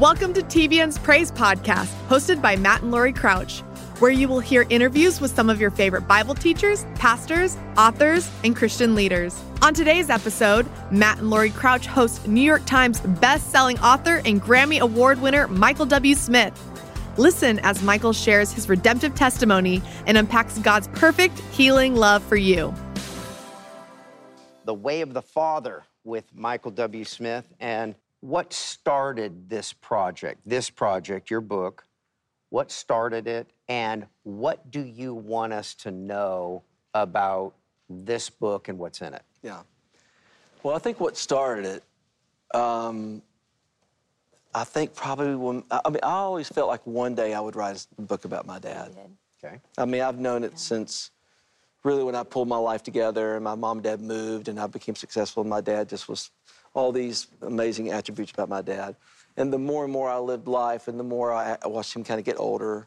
Welcome to TBN's Praise Podcast, hosted by Matt and Laurie Crouch, where you will hear interviews with some of your favorite Bible teachers, pastors, authors, and Christian leaders. On today's episode, Matt and Laurie Crouch host New York Times best-selling author and Grammy Award winner Michael W. Smith. Listen as Michael shares his redemptive testimony and unpacks God's perfect healing love for you. The Way of the Father with Michael W. Smith. And what started this project, this project, your book? What started it? And what do you want us to know about this book and what's in it? Yeah. Well, I think what started it, um, I think probably when, I mean, I always felt like one day I would write a book about my dad. Okay. I mean, I've known it since really when I pulled my life together and my mom and dad moved and I became successful. And my dad just was all these amazing attributes about my dad. And the more and more I lived life and the more I watched him kind of get older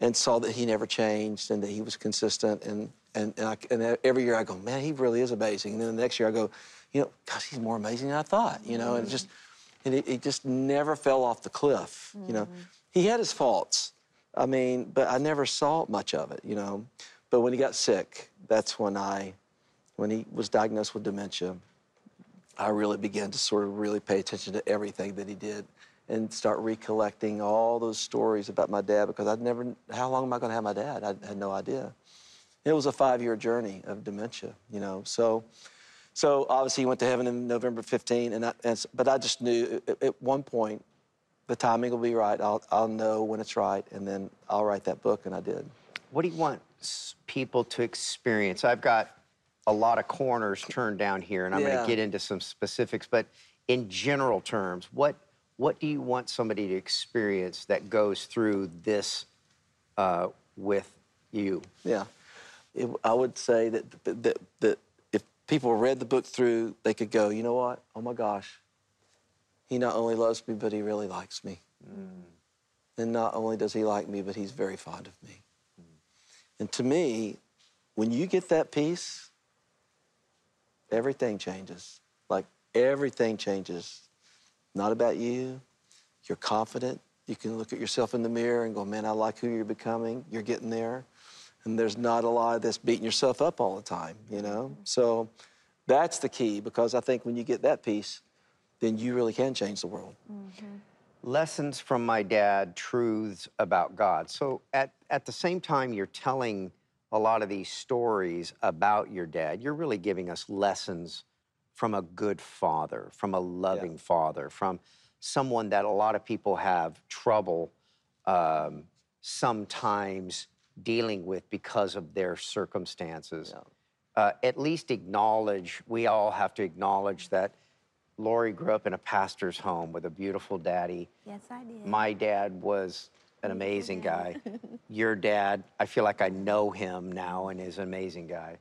and saw that he never changed and that he was consistent. And, and, and, I, and every year I go, man, he really is amazing. And then the next year I go, you know, gosh, he's more amazing than I thought, you know, and it mm. just, and he, he just never fell off the cliff, you know. Mm-hmm. He had his faults, I mean, but I never saw much of it, you know. But when he got sick, that's when I, when he was diagnosed with dementia, I really began to sort of really pay attention to everything that he did and start recollecting all those stories about my dad because I'd never, how long am I going to have my dad? I had no idea. It was a five-year journey of dementia, you know. So, so obviously he went to heaven in November 15, and, I, and but I just knew at, at one point the timing will be right. I'll, I'll know when it's right, and then I'll write that book, and I did. What do you want people to experience? I've got a lot of corners turned down here, and I'm going to get into some specifics. But in general terms, what what do you want somebody to experience that goes through this uh, with you? Yeah, it, I would say that, that, that, that if people read the book through, they could go, you know what? Oh my gosh, he not only loves me, but he really likes me. And not only does he like me, but he's very fond of me. And to me, when you get that piece, everything changes. Like everything changes. Not about you. You're confident. You can look at yourself in the mirror and go, man, I like who you're becoming. You're getting there. And there's not a lot of this beating yourself up all the time, you know? So that's the key because I think when you get that piece, then you really can change the world. Mm-hmm. lessons from my dad, truths about God. So at, at the same time, you're telling a lot of these stories about your dad. You're really giving us lessons from a good father, from a loving father, from someone that a lot of people have trouble um, sometimes dealing with because of their circumstances. Uh, at least acknowledge, we all have to acknowledge that Laurie grew up in a pastor's home with a beautiful daddy. Yes, I did. My dad was an amazing guy. Your dad, I feel like I know him now and is an amazing guy.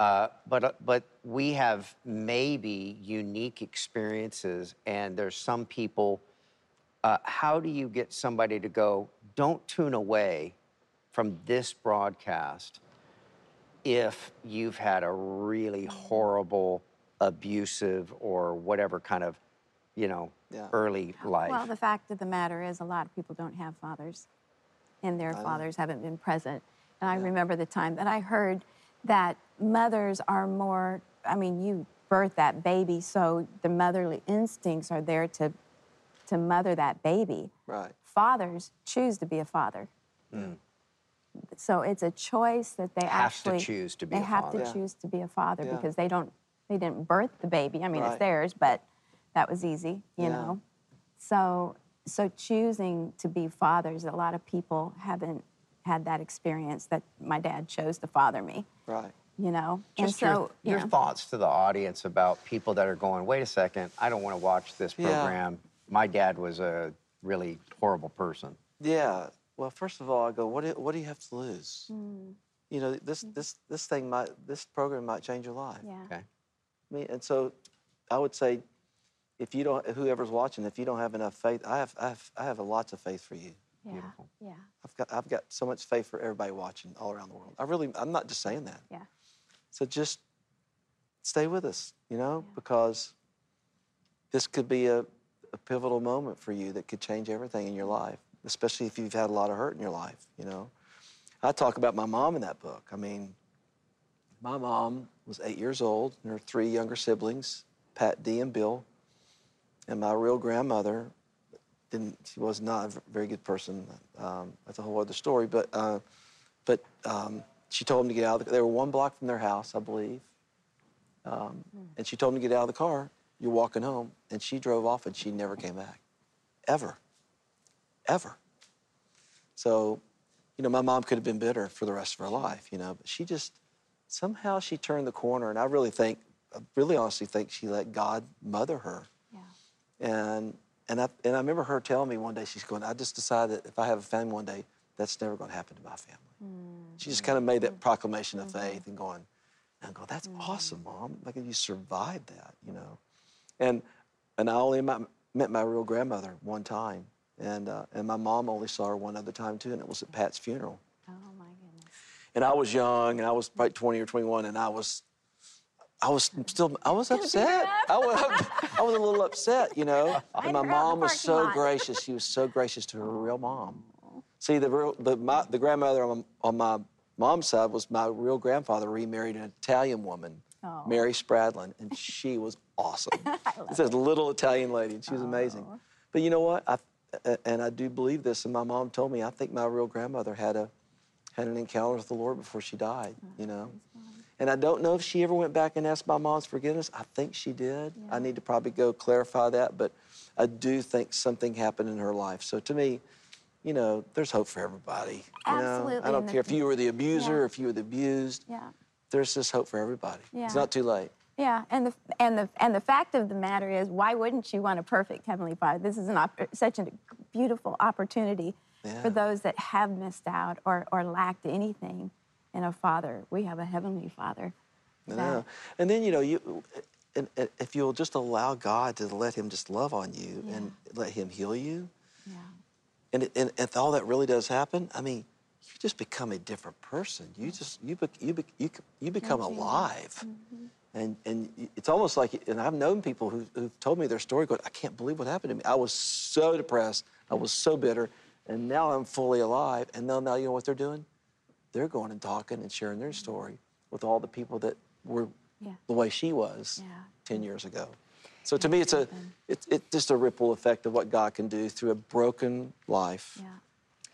Uh, but, uh, but we have maybe unique experiences, and there's some people. Uh, how do you get somebody to go, don't tune away from this broadcast if you've had a really horrible, abusive, or whatever kind of, you know, Yeah. early life? Well, the fact of the matter is, a lot of people don't have fathers, and their fathers haven't been present. And I remember the time that I heard that mothers are more, I mean, you birth that baby, so the motherly instincts are there to, to mother that baby. Right. Fathers choose to be a father. Hmm. So it's a choice that they Has to actually choose to be they a have father. to Yeah. choose to be a father Yeah. because they don't they didn't birth the baby. I mean, it's theirs, but that was easy, you Yeah. know. So so choosing to be fathers, a lot of people haven't had that experience that my dad chose to father me, Right. you know. Just and your, so your yeah. thoughts to the audience about people that are going, wait a second, I don't want to watch this program. Yeah. program. My dad was a really horrible person. Yeah. well, first of all, I go, what do, what do you have to lose? Hmm. You know, this, this, this thing might, this program might change your life. Yeah. Okay. I mean, and so I would say, if you don't, whoever's watching, if you don't have enough faith, I have, I have, I have lots of faith for you. Yeah. Beautiful. Yeah. I've got, I've got so much faith for everybody watching all around the world. I really, I'm not just saying that. Yeah. So just stay with us, you know, because this could be a, a pivotal moment for you that could change everything in your life, especially if you've had a lot of hurt in your life, you know. I talk about my mom in that book. I mean, my mom was eight years old, and her three younger siblings, Pat, D, and Bill, and my real grandmother didn't. She was not a very good person. Um, that's a whole other story. But uh, but um, she told them to get out. Of the, they were one block from their house, I believe. Um, and she told them to get out of the car. You're walking home, and she drove off, and she never came back, ever, ever. So, you know, my mom could have been bitter for the rest of her life, you know, but she just somehow she turned the corner, and I really think, I really honestly think she let God mother her. And and I and I remember her telling me one day, she's going, I just decided if I have a family one day, that's never going to happen to my family. Mm. She just kind of made that mm-hmm. proclamation of faith mm-hmm. and going, and I go, that's awesome, mm-hmm. mom. Like you survived that, you know. And and I only met, met my real grandmother one time, and uh, and my mom only saw her one other time too, and it was at Pat's funeral. Oh my goodness. And I was young, and I was probably 20 or 21, and I was, I was still, I was upset. I was, I was a little upset, you know. And my her out in mom was so lot. gracious. She was so gracious to her real mom. See, the real, the, my, the grandmother on, on my mom's side was my real grandfather remarried an Italian woman, Oh. Mary Spradlin, and she was awesome. It's a little Italian lady, and she was amazing. But you know what? I, and I do believe this, and my mom told me, I think my real grandmother had a had an encounter with the Lord before she died, you know. And I don't know if she ever went back and asked my mom's forgiveness. I think she did. I need to probably go clarify that, but I do think something happened in her life. So to me, you know, there's hope for everybody. You know? Absolutely, I don't care if you were the abuser Yeah. or if you were the abused. Yeah. There's just hope for everybody. Yeah. It's not too late. Yeah, and the and the and the fact of the matter is, why wouldn't you want a perfect heavenly Father? This is an op- such a beautiful opportunity Yeah. for those that have missed out or or lacked anything in a Father. We have a heavenly Father. That- And then you know you, and, and if you'll just allow God to let Him just love on you and let Him heal you, Yeah. and, it, and if all that really does happen, I mean, you just become a different person. You just you bec you bec you, you become alive, Mm-hmm. and and it's almost like. And I've known people who, who've told me their story. Going, I can't believe what happened to me. I was so depressed. I was so bitter, and now I'm fully alive. And now, now you know what they're doing? They're going and talking and sharing their story with all the people that were Yeah. the way she was Yeah. 10 years ago. So to me, it's a it's, it's just a ripple effect of what God can do through a broken life, Yeah.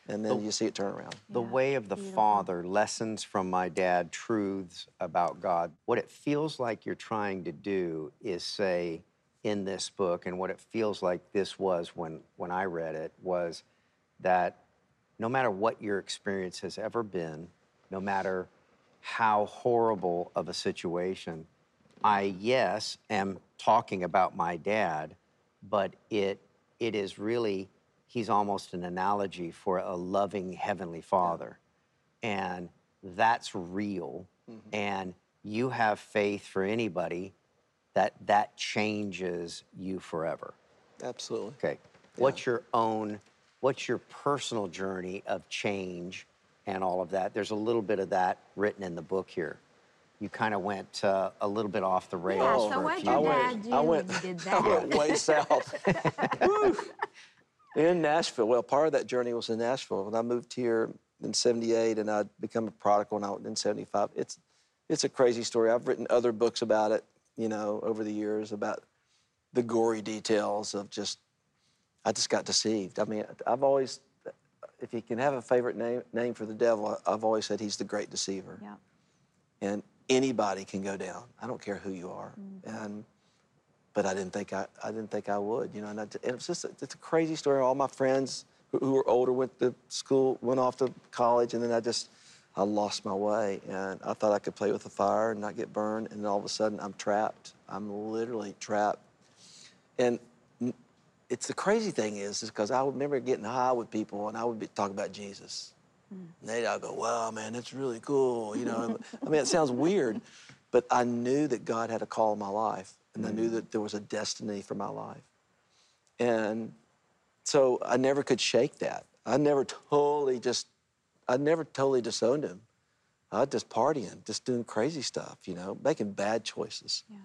and then you see it turn around. The Yeah, way of the beautiful. Father, lessons from my dad, truths about God. What it feels like you're trying to do is say in this book, and what it feels like this was when, when I read it, was that no matter what your experience has ever been, no matter how horrible of a situation, I, yes, am talking about my dad, but it, it is really, he's almost an analogy for a loving Heavenly Father. And that's real. Mm-hmm. And you have faith for anybody that that changes you forever. Absolutely. Okay. What's your own, what's your personal journey of change and all of that? There's a little bit of that written in the book here. You kind of went uh, a little bit off the rails. Yeah, for so a what few did your minutes. dad do I when went, you did I went way south. In Nashville. Well, part of that journey was in Nashville. When I moved here in '78, and I'd become a prodigal, and I went in '75. It's it's a crazy story. I've written other books about it, you know, over the years about the gory details of just. I just got deceived. I mean, I've always, if you can have a favorite name name for the devil, I've always said he's the great deceiver Yeah. and anybody can go down. I don't care who you are. Mm-hmm. And but I didn't think I, I didn't think I would, you know. And, I, and it's just a, it's a crazy story. All my friends who, who were older went to school, went off to college, and then I just I lost my way. And I thought I could play with the fire and not get burned, and then all of a sudden I'm trapped. I'm literally trapped. And it's the crazy thing is, is because I remember getting high with people and I would be talking about Jesus. And they'd all go, wow, man, that's really cool. You know, I mean, it sounds weird, but I knew that God had a call in my life and I knew mm. that there was a destiny for my life. And so I never could shake that. I never totally just, I never totally disowned him. I was just partying, just doing crazy stuff, you know, making bad choices. Yeah.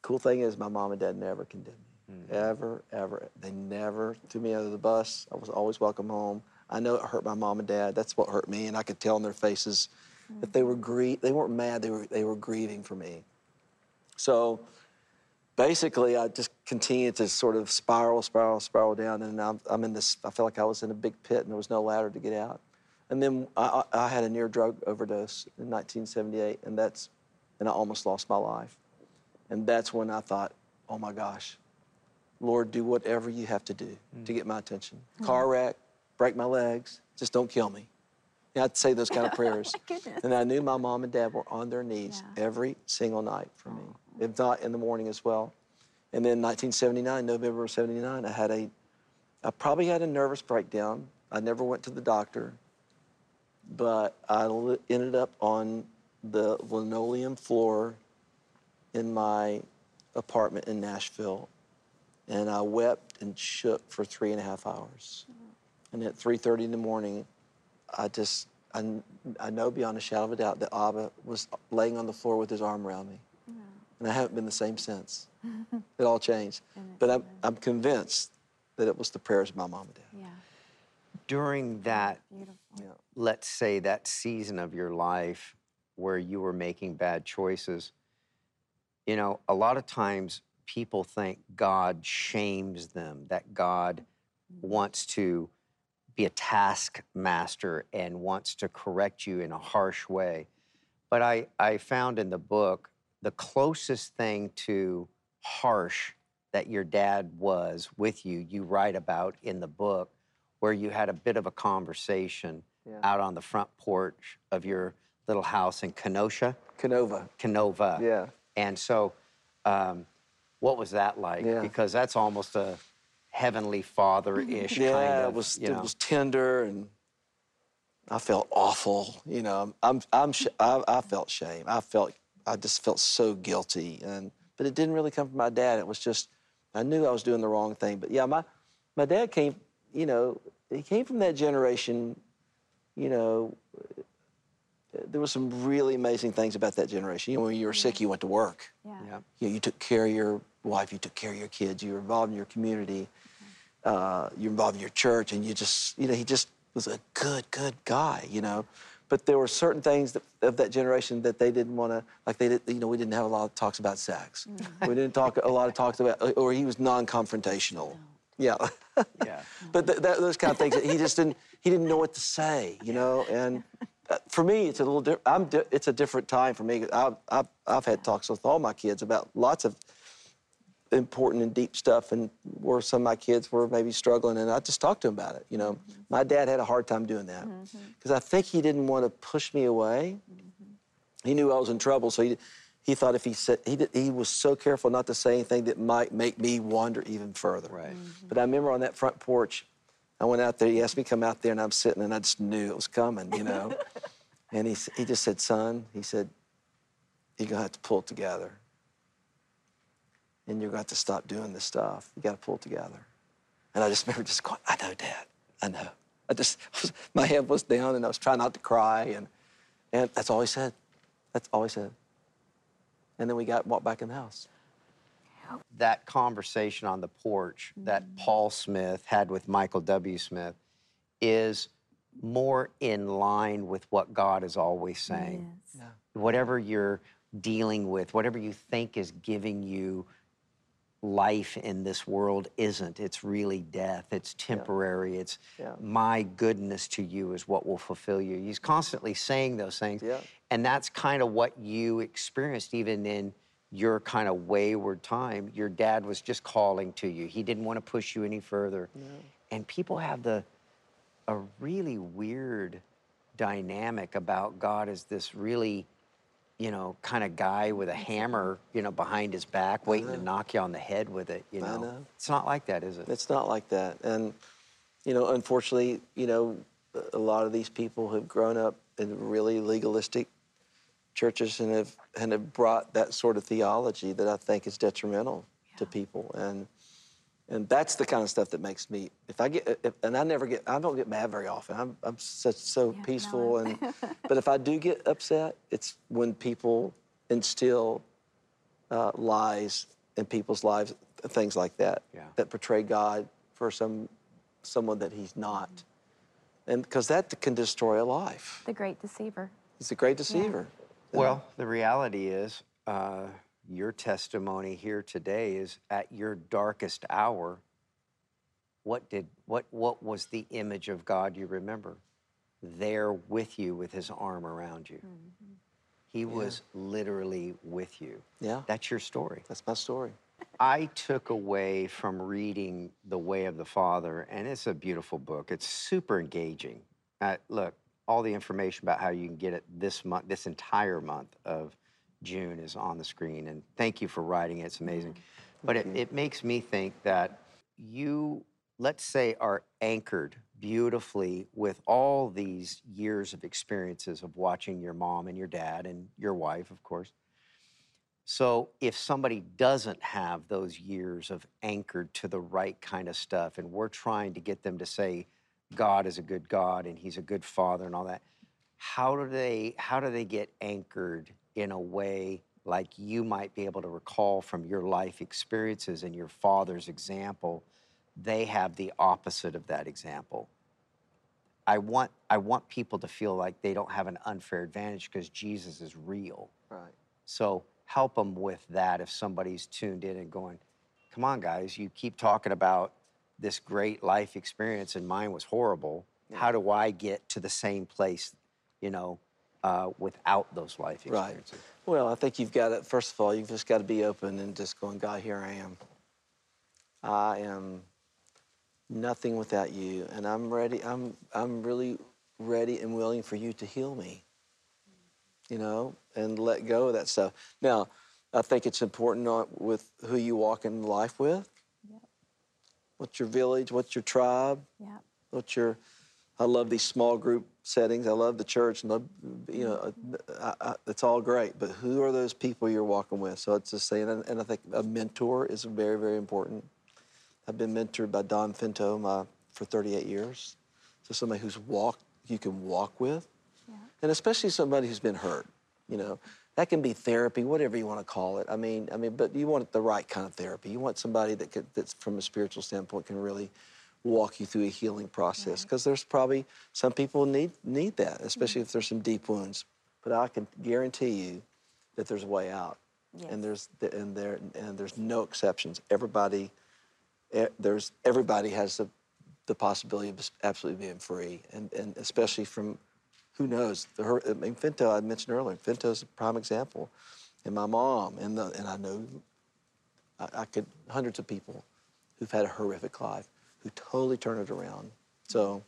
Cool thing is, my mom and dad never condemned me. Mm. Ever, ever. They never threw me under the bus. I was always welcome home. I know it hurt my mom and dad. That's what hurt me, and I could tell in their faces that they were mm. grie- They weren't mad. They were they were grieving for me. So basically, I just continued to sort of spiral, spiral, spiral down, and I'm, I'm in this. I felt like I was in a big pit, and there was no ladder to get out. And then I, I I had a near drug overdose in 1978, and that's, and I almost lost my life. And that's when I thought, oh my gosh, Lord, do whatever you have to do to mm. get my attention. Mm. Car wreck, break my legs, just don't kill me. Yeah, I'd say those kind of prayers. goodness. And I knew my mom and dad were on their knees Yeah. every single night for me, if not in the morning as well. And then 1979, November of 79, I had a, I probably had a nervous breakdown. I never went to the doctor, but I li- ended up on the linoleum floor in my apartment in Nashville, and I wept and shook for three and a half hours. And at 3:30 in the morning, I just I, I know beyond a shadow of a doubt that Abba was laying on the floor with his arm around me, and I haven't been the same since. it all changed, but I'm I'm convinced that it was the prayers of my mom and dad. Yeah. During that, Beautiful. Yeah. let's say that season of your life where you were making bad choices, you know, a lot of times people think God shames them, that God wants to be a taskmaster and wants to correct you in a harsh way. But I, I found in the book the closest thing to harsh that your dad was with you, you write about in the book, where you had a bit of a conversation Yeah. out on the front porch of your little house in Kenosha, Kenova. Kenova. Yeah. And so, um, what was that like? Yeah. Because that's almost a heavenly father-ish Yeah, kind of. it was you it know. was tender, and I felt awful. You know, I'm I'm sh- I, I felt shame. I felt I just felt so guilty, and but it didn't really come from my dad. It was just I knew I was doing the wrong thing. But yeah, my my dad came. You know, he came from that generation. You know, there were some really amazing things about that generation. You know, when you were sick, you went to work. Yeah. Yeah. You, know, you took care of your wife, you took care of your kids, you were involved in your community, uh, you're involved in your church, and you just, you know, he just was a good, good guy, you know. But there were certain things that, of that generation that they didn't want to, like they did, you know, we didn't have a lot of talks about sex. We didn't talk a lot of talks about, or he was non-confrontational. No. Yeah. Yeah. but th- that, those kind of things, he just didn't, he didn't know what to say, you know. And Uh, for me, it's a little different. I'm, di- it's a different time for me. I've, I've, I've had talks with all my kids about lots of important and deep stuff, and where some of my kids were maybe struggling, and I just talked to them about it. You know, mm-hmm. my dad had a hard time doing that mm-hmm. because I think he didn't want to push me away. Mm-hmm. He knew I was in trouble, so he, he thought if he said he did, he was so careful not to say anything that might make me wander even further. Right. But I remember on that front porch, I went out there. He asked me to come out there, and I'm sitting, and I just knew it was coming, you know. and he he just said, "Son," he said, "you're gonna have to pull it together, and you're gonna have to stop doing this stuff. You got to pull it together." And I just remember just going, "I know, Dad. I know." I just my head was down, and I was trying not to cry, and and that's all he said. That's all he said. And then we got walked back in the house. That conversation on the porch that mm-hmm. Paul Smith had with Michael W. Smith is more in line with what God is always saying. Yes. Whatever you're dealing with, whatever you think is giving you life in this world isn't. It's really death. It's temporary. It's Yeah. my goodness to you is what will fulfill you. He's constantly saying those things. Yeah. And that's kind of what you experienced even in your kind of wayward time. Your dad was just calling to you. He didn't want to push you any further. And people have the a really weird dynamic about God as this really you know, kind of guy with a hammer, you know, behind his back, waiting to knock you on the head with it. You know, know. it's not like that, is it? It's not like that. And, you know, unfortunately, you know, a lot of these people have grown up in really legalistic churches and have, and have brought that sort of theology that I think is detrimental to people. And, and that's the kind of stuff that makes me, if I get, if, and I never get, I don't get mad very often. I'm, I'm such, so Yeah, peaceful. I'm- and, but if I do get upset, it's when people instill uh, lies in people's lives, things like that, Yeah. that portray God for some someone that He's not, and because that can destroy a life. The great deceiver. He's a great deceiver. Well, the reality is, uh, your testimony here today is at your darkest hour. What did what what was the image of God you remember? There with you with his arm around you. He was literally with you. Yeah. That's your story. That's my story. I took away from reading The Way of the Father, and it's a beautiful book. It's super engaging. Uh, look, all the information about how you can get it this month, this entire month of June is on the screen. And thank you for writing it. It's amazing. Mm-hmm. But it, mm-hmm. it makes me think that you, let's say, are anchored beautifully with all these years of experiences of watching your mom and your dad and your wife, of course. So if somebody doesn't have those years of anchored to the right kind of stuff, and we're trying to get them to say, God is a good God and He's a good Father and all that, how do they how do they get anchored in a way like you might be able to recall from your life experiences and your father's example? They have the opposite of that example. I want I want people to feel like they don't have an unfair advantage because Jesus is real. Right. So help them with that if somebody's tuned in and going, come on, guys, you keep talking about this great life experience and mine was horrible. How do I get to the same place, you know, uh, without those life Right. experiences? Well, I think you've got to, first of all, you've just got to be open and just going, God, here I am. I am nothing without you, and I'm ready. I'm, I'm really ready and willing for you to heal me, you know, and let go of that stuff. Now, I think it's important not with who you walk in life with. What's your village? What's your tribe? Yeah. What's your? I love these small group settings. I love the church. And love, you know, I, I, it's all great. But who are those people you're walking with? So it's just saying, and, I think a mentor is very, very important. I've been mentored by Don Finto my, for 38 years. So somebody who's walked, you can walk with, and especially somebody who's been hurt. You know, that can be therapy, whatever you want to call it. I mean, I mean, but you want the right kind of therapy. You want somebody that could, that's from a spiritual standpoint can really walk you through a healing process because there's probably some people need need that, especially mm-hmm. if there's some deep wounds. But I can guarantee you that there's a way out, and there's and there and there's no exceptions. Everybody, there's everybody has the the possibility of absolutely being free, and and especially from who knows? The, her, I mean, Finto, I mentioned earlier, Finto's a prime example. And my mom, and, the, and I know I, I could, hundreds of people who've had a horrific life who totally turn it around. So,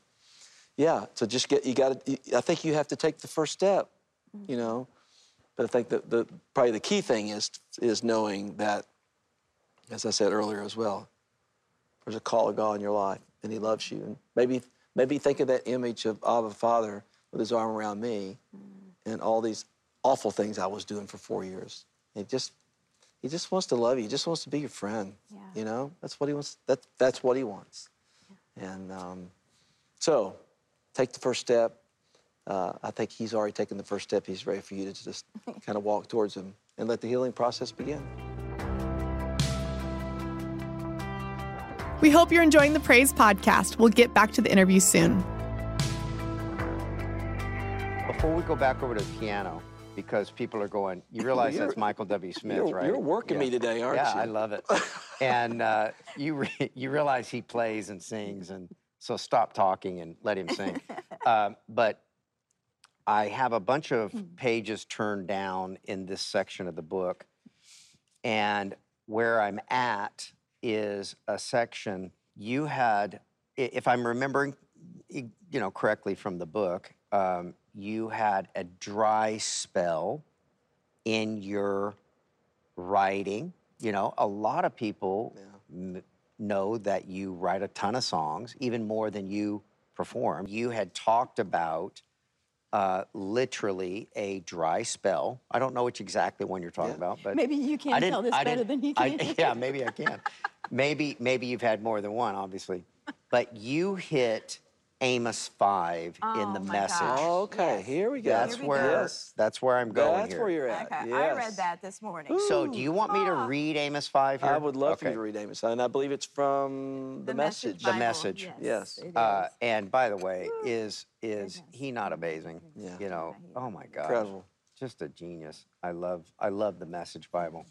yeah, so just get, you got to, I think you have to take the first step, mm-hmm. you know? But I think that the, probably the key thing is, is knowing that, as I said earlier as well, there's a call of God in your life, and He loves you. And maybe, maybe think of that image of Abba Father with His arm around me, and all these awful things I was doing for four years. He just, He just wants to love you. He just wants to be your friend. Yeah. You know, that's what He wants. That, that's what He wants. And um, so, take the first step. Uh, I think He's already taken the first step. He's ready for you to just kind of walk towards Him and let the healing process begin. We hope you're enjoying the Praise podcast. We'll get back to the interview soon. Before we go back over to the piano, because people are going, you realize that's Michael W. Smith, you're- right? you're working me today, aren't yeah, you? I love it. and uh, you re- you realize he plays and sings, and so stop talking and let him sing. um, but I have a bunch of pages turned down in this section of the book, and where I'm at is a section you had, if I'm remembering, you know, correctly from the book, um, you had a dry spell in your writing. You know, a lot of people m- know that you write a ton of songs, even more than you perform. You had talked about uh, literally a dry spell. I don't know which exactly one you're talking Yeah. about, but Maybe you can didn't- tell this I better didn't- than he I- can. yeah, maybe I can. maybe maybe you've had more than one, obviously, but you hit Amos five in Oh the my message. gosh. Okay, Yes. here we go. That's Here we where go. Yes. that's where I'm going That's here. where you're at. Okay, I read that this morning. So, do you want me to read Amos five here? I would love for you to read Amos, and I believe it's from the, message. The Message. Yes. Yes. it Uh, and by the way, is is he not amazing? Yeah. You know, oh my God, Incredible. just a genius. I love I love the Message Bible.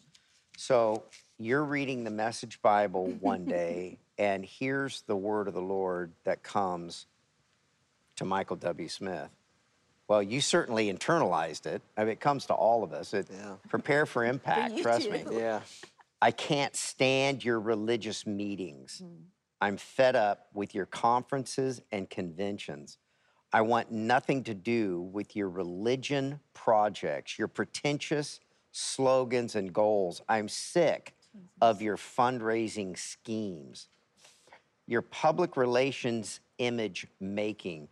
So you're reading the Message Bible one day, and here's the word of the Lord that comes to Michael W. Smith. Well, you certainly internalized it. I mean, it comes to all of us. It, Yeah. Prepare for impact. you trust too. me. Yeah. I can't stand your religious meetings. Mm. I'm fed up with your conferences and conventions. I want nothing to do with your religion projects, your pretentious slogans and goals. I'm sick of your fundraising schemes, your public relations image making.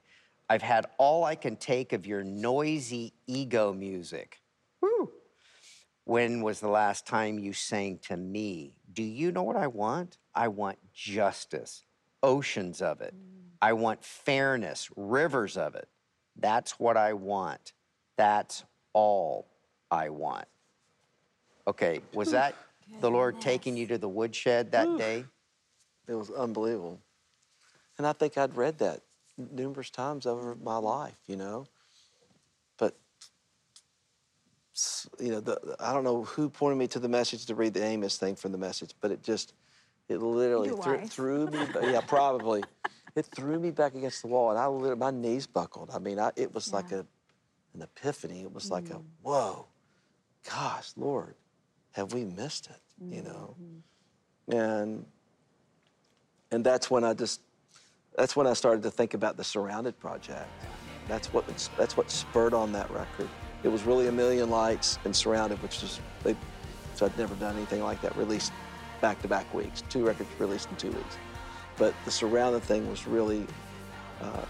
I've had all I can take of your noisy ego music. When was the last time you sang to me? Do you know what I want? I want justice, oceans of it. I want fairness, rivers of it. That's what I want. That's all I want. Okay, was that the Lord taking you to the woodshed that day? It was unbelievable. And I think I'd read that numerous times over my life, you know. But you know, the, I don't know who pointed me to the message to read the Amos thing from the message, but it just, it literally Your threw, me. Yeah, probably. It threw me back against the wall, and I literally, my knees buckled. I mean, I, it was like a, an epiphany. It was like a mm. whoa, gosh, Lord, have we missed it? You know, mm-hmm. and and that's when I just that's when I started to think about the Surrounded project. That's what that's what spurred on that record. It was really a million lights and Surrounded, which was they, so I'd never done anything like that. Released back to back weeks, two records released in two weeks. But the Surrounded thing was really uh,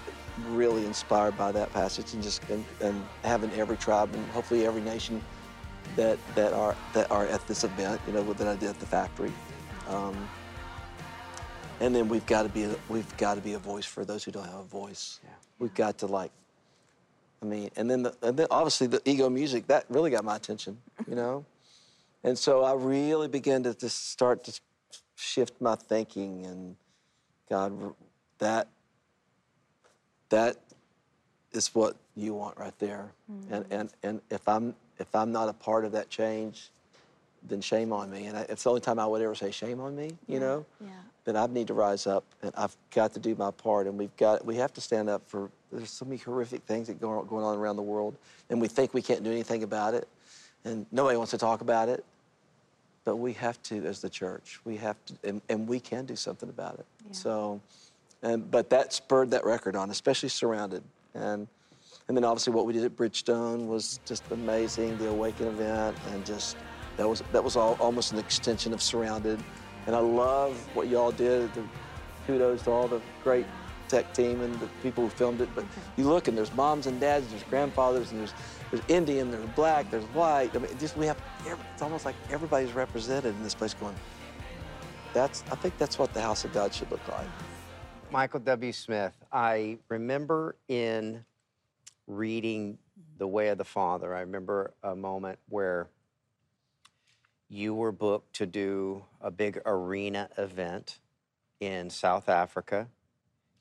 really inspired by that passage and just and, and having every tribe and hopefully every nation that that are that are at this event, you know, that I did at the factory. Um, and then we've got to be a, we've got to be a voice for those who don't have a voice. Yeah. We've got to like, I mean, and then the, and then obviously the ego music that really got my attention, you know, and so I really began to just start to shift my thinking and God, that that is what you want right there, mm-hmm. and and and if I'm if I'm not a part of that change, then shame on me. And I, it's the only time I would ever say shame on me, you know Yeah. Then I need to rise up and I've got to do my part. And we've got, we have to stand up for, there's so many horrific things that go on, going on around the world. And we think we can't do anything about it. And nobody wants to talk about it. But we have to, as the church, we have to, and, and we can do something about it. Yeah. So, and, but that spurred that record on, especially Surrounded. And, and then obviously what we did at Bridgestone was just amazing, the Awaken event, and just, that was, that was all, almost an extension of Surrounded. And I love what y'all did. The kudos to all the great tech team and the people who filmed it. But you look and there's moms and dads, there's grandfathers, and there's there's Indian, there's black, there's white. I mean, just we have. It's almost like everybody's represented in this place. Going. That's. I think that's what the house of God should look like. Michael W. Smith, I remember in reading The Way of the Father, I remember a moment where you were booked to do a big arena event in South Africa.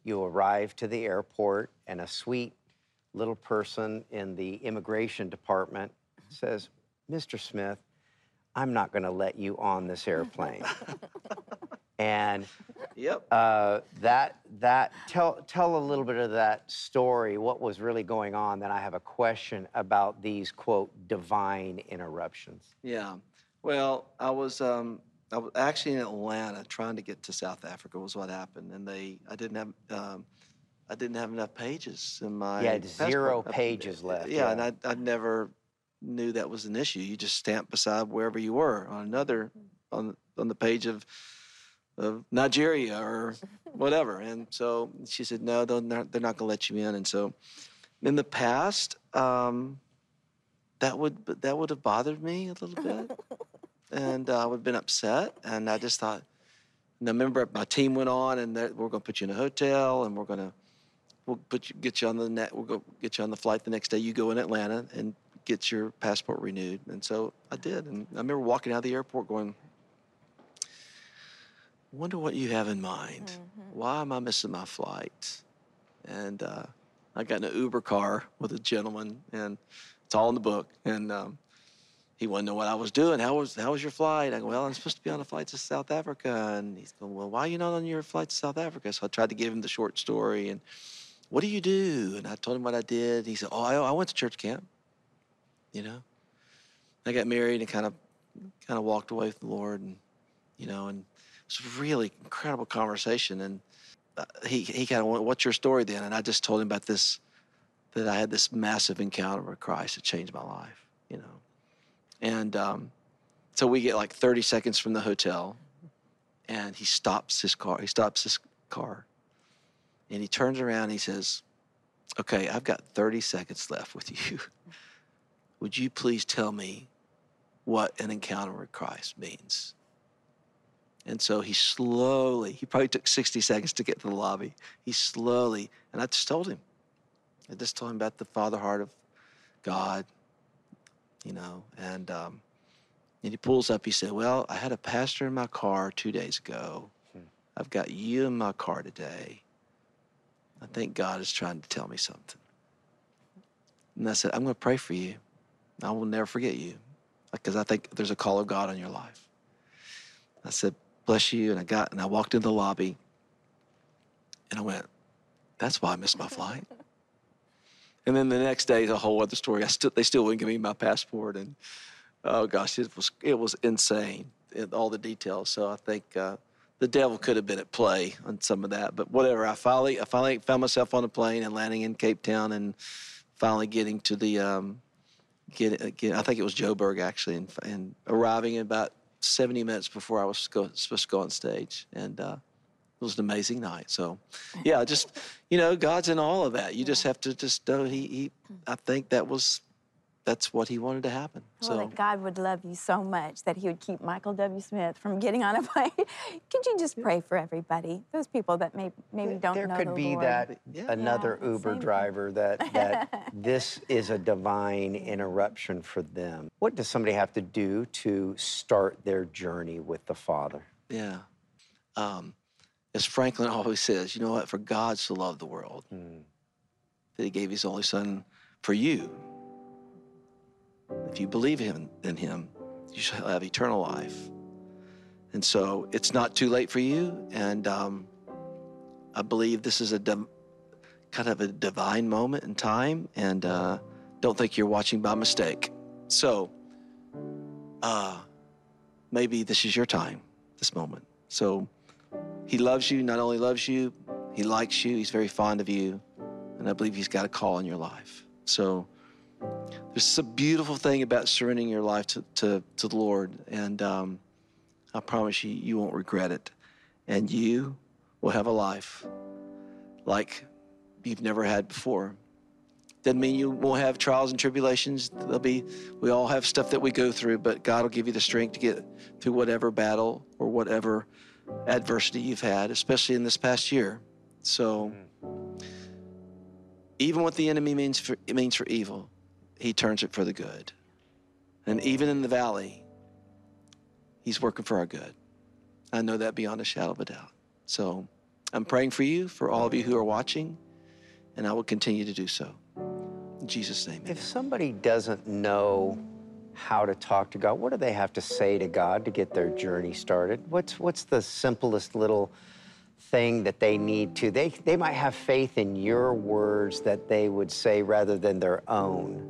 You arrived to the airport, and a sweet little person in the immigration department says, Mr. Smith, I'm not going to let you on this airplane. and Yep. uh, that that tell tell a little bit of that story. What was really going on? Then I have a question about these quote divine interruptions. Yeah. Well, I was um, I was actually in Atlanta trying to get to South Africa was what happened, and they I didn't have um, I didn't have enough pages in my You had zero passport. I- pages left, Yeah, yeah. and I I'd never knew that was an issue. You just stamped beside wherever you were on another on on the page of of Nigeria or whatever. And so she said, no, they're not, they're not going to let you in. And so in the past, um, that would that would have bothered me a little bit, and uh, I would have been upset. And I just thought, and I remember my team went on, and we're going to put you in a hotel, and we're going to we'll put you, get you on the net. We'll go get you on the flight the next day. You go in Atlanta and get your passport renewed. And so I did. And I remember walking out of the airport going, wonder what you have in mind. Mm-hmm. Why am I missing my flight? And uh, I got in an Uber car with a gentleman, and it's all in the book. And um, he wanted to know what I was doing. How was how was your flight? I go, well, I'm supposed to be on a flight to South Africa. And he's going, well, why are you not on your flight to South Africa? So I tried to give him the short story. And what do you do? And I told him what I did. He said, oh, I, I went to church camp. You know, I got married and kind of kind of walked away from the Lord, and you know, and it was a really incredible conversation. And uh, he, he kind of went, What's your story then? And I just told him about this, that I had this massive encounter with Christ that changed my life, you know. And um, so we get like 30 seconds from the hotel, and he stops his car. He stops his car, and he turns around and he says, Okay, I've got 30 seconds left with you. Would you please tell me what an encounter with Christ means? And so he slowly, he probably took 60 seconds to get to the lobby. He slowly, and I just told him, I just told him about the father heart of God, you know, and, um, and he pulls up, he said, Well, I had a pastor in my car two days ago. Hmm. I've got you in my car today. I think God is trying to tell me something. And I said, I'm going to pray for you. I will never forget you because I think there's a call of God on your life. I said, bless you. And I got, and I walked into the lobby and I went, that's why I missed my flight. And then the next day, a whole other story. I still, they still wouldn't give me my passport. And oh gosh, it was, it was insane, all the details. So I think, uh, the devil could have been at play on some of that, but whatever. I finally, I finally found myself on a plane and landing in Cape Town, and finally getting to the, um, get, get I think it was Joburg actually, and, and arriving in about 70 minutes before I was supposed to go on stage. And uh, it was an amazing night. So, yeah, just, you know, God's in all of that. You yeah. just have to just know He, he, I think that was that's what he wanted to happen. Well, so that God would love you so much that he would keep Michael W. Smith from getting on a plane. Could you just pray for everybody? Those people that may, maybe don't there know could the be Lord. that yeah. another yeah, Uber driver that that this is a divine interruption for them. What does somebody have to do to start their journey with the Father? Yeah. Um, as Franklin always says, you know what? For God so loved the world mm. that he gave his only son for you if you believe in, in him, you shall have eternal life. And so it's not too late for you. And um, I believe this is a kind of a divine moment in time. And uh, don't think you're watching by mistake. So uh, maybe this is your time, this moment. So he loves you, not only loves you, he likes you, he's very fond of you. And I believe he's got a call in your life. So there's a beautiful thing about surrendering your life to, to, to the Lord. And um, I promise you, you won't regret it. And you will have a life like you've never had before. Doesn't mean you won't have trials and tribulations. There'll be, we all have stuff that we go through, but God will give you the strength to get through whatever battle or whatever adversity you've had, especially in this past year. So, even what the enemy means for, means for evil, he turns it for the good. And even in the valley, He's working for our good. I know that beyond a shadow of a doubt. So I'm praying for you, for all of you who are watching, and I will continue to do so. In Jesus' name. If somebody doesn't know how to talk to God, what do they have to say to God to get their journey started? What's, what's the simplest little thing that they need to? They, they might have faith in your words that they would say rather than their own.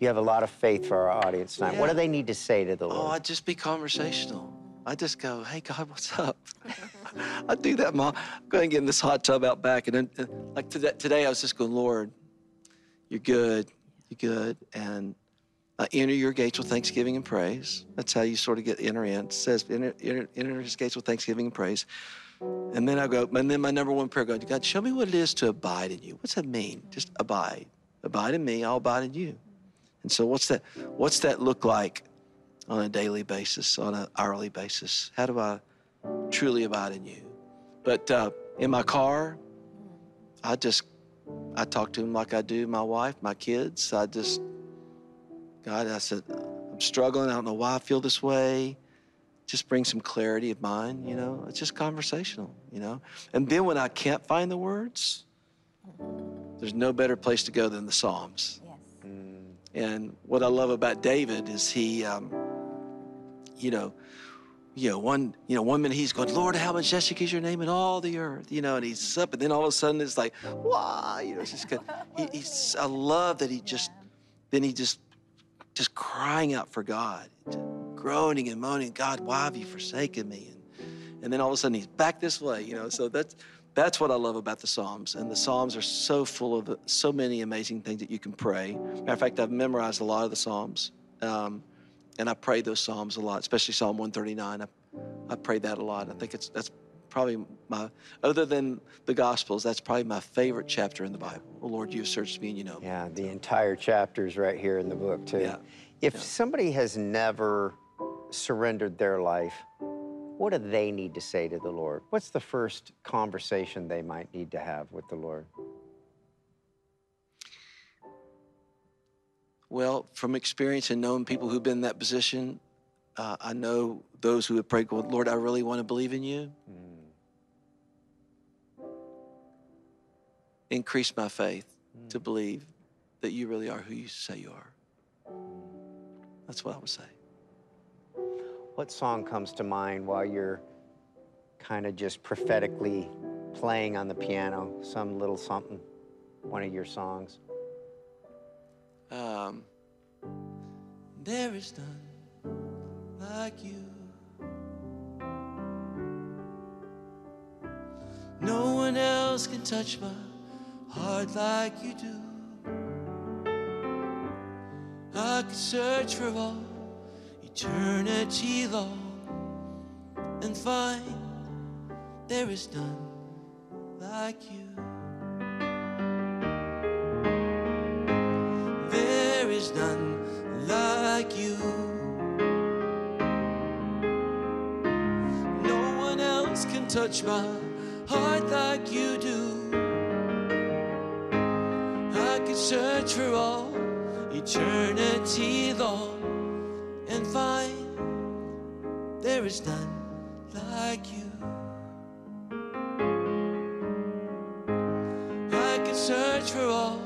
You have a lot of faith for our audience tonight. Yeah. What do they need to say to the Lord? Oh, I just be conversational. I just go, hey, God, what's up? I do that, Mom. I'm going to get in this hot tub out back. And then, uh, like today, today, I was just going, Lord, you're good. You're good. And Uh, enter your gates with thanksgiving and praise. That's how you sort of get enter in. It says enter, enter, enter his gates with thanksgiving and praise. And then I go, and then my number one prayer goes, God, show me what it is to abide in you. What's that mean? Just abide. Abide in me, I'll abide in you. And so what's that what's that look like on a daily basis, on an hourly basis? How do I truly abide in you? But uh, in my car, I just I talk to him like I do my wife, my kids. I just God, I said, I'm struggling. I don't know why I feel this way just bring some clarity of mind, you know. It's just conversational, you know. And then when I can't find the words, there's no better place to go than the Psalms. Yes. And what I love about David is he, um, you know, you know, one, you know, one minute he's going, Lord, how majestic is your name in all the earth, you know, and he's up, and then all of a sudden it's like, wow, you know, it's just good. He, he's, I love that he just, then he just, just crying out for God, groaning and moaning, God, why have you forsaken me? And, and then all of a sudden he's back this way, you know. So that's that's what I love about the Psalms. And the Psalms are so full of so many amazing things that you can pray. Matter of fact, I've memorized a lot of the Psalms. Um, and I pray those Psalms a lot, especially Psalm 139. I, I pray that a lot. I think it's that's probably my, other than the Gospels, that's probably my favorite chapter in the Bible. Oh Lord, you have searched me and you know. me. Yeah, the entire chapter is right here in the book, too. Yeah. If somebody has never surrendered their life, what do they need to say to the Lord? What's the first conversation they might need to have with the Lord? Well, from experience and knowing people who've been in that position, uh, I know those who have prayed, Lord, I really want to believe in you. Increase my faith to believe that you really are who you say you are. That's what I would say. What song comes to mind while you're kind of just prophetically playing on the piano? Some little something, one of your songs? Um, there is none like you. No one else can touch my heart like you do. I could search for all eternity long and find there is none like you. There is none like you. No one else can touch my heart like you do. Could search for all eternity long and find there is none like you. I could search for all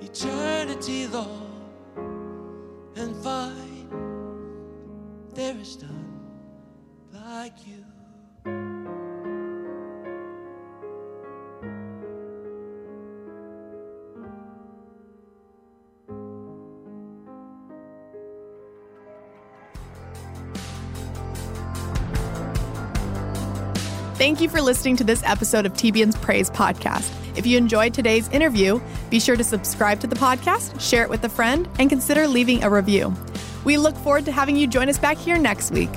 eternity long and find there is none like you. Thank you for listening to this episode of TBN's Praise Podcast. If you enjoyed today's interview, be sure to subscribe to the podcast, share it with a friend, and consider leaving a review. We look forward to having you join us back here next week.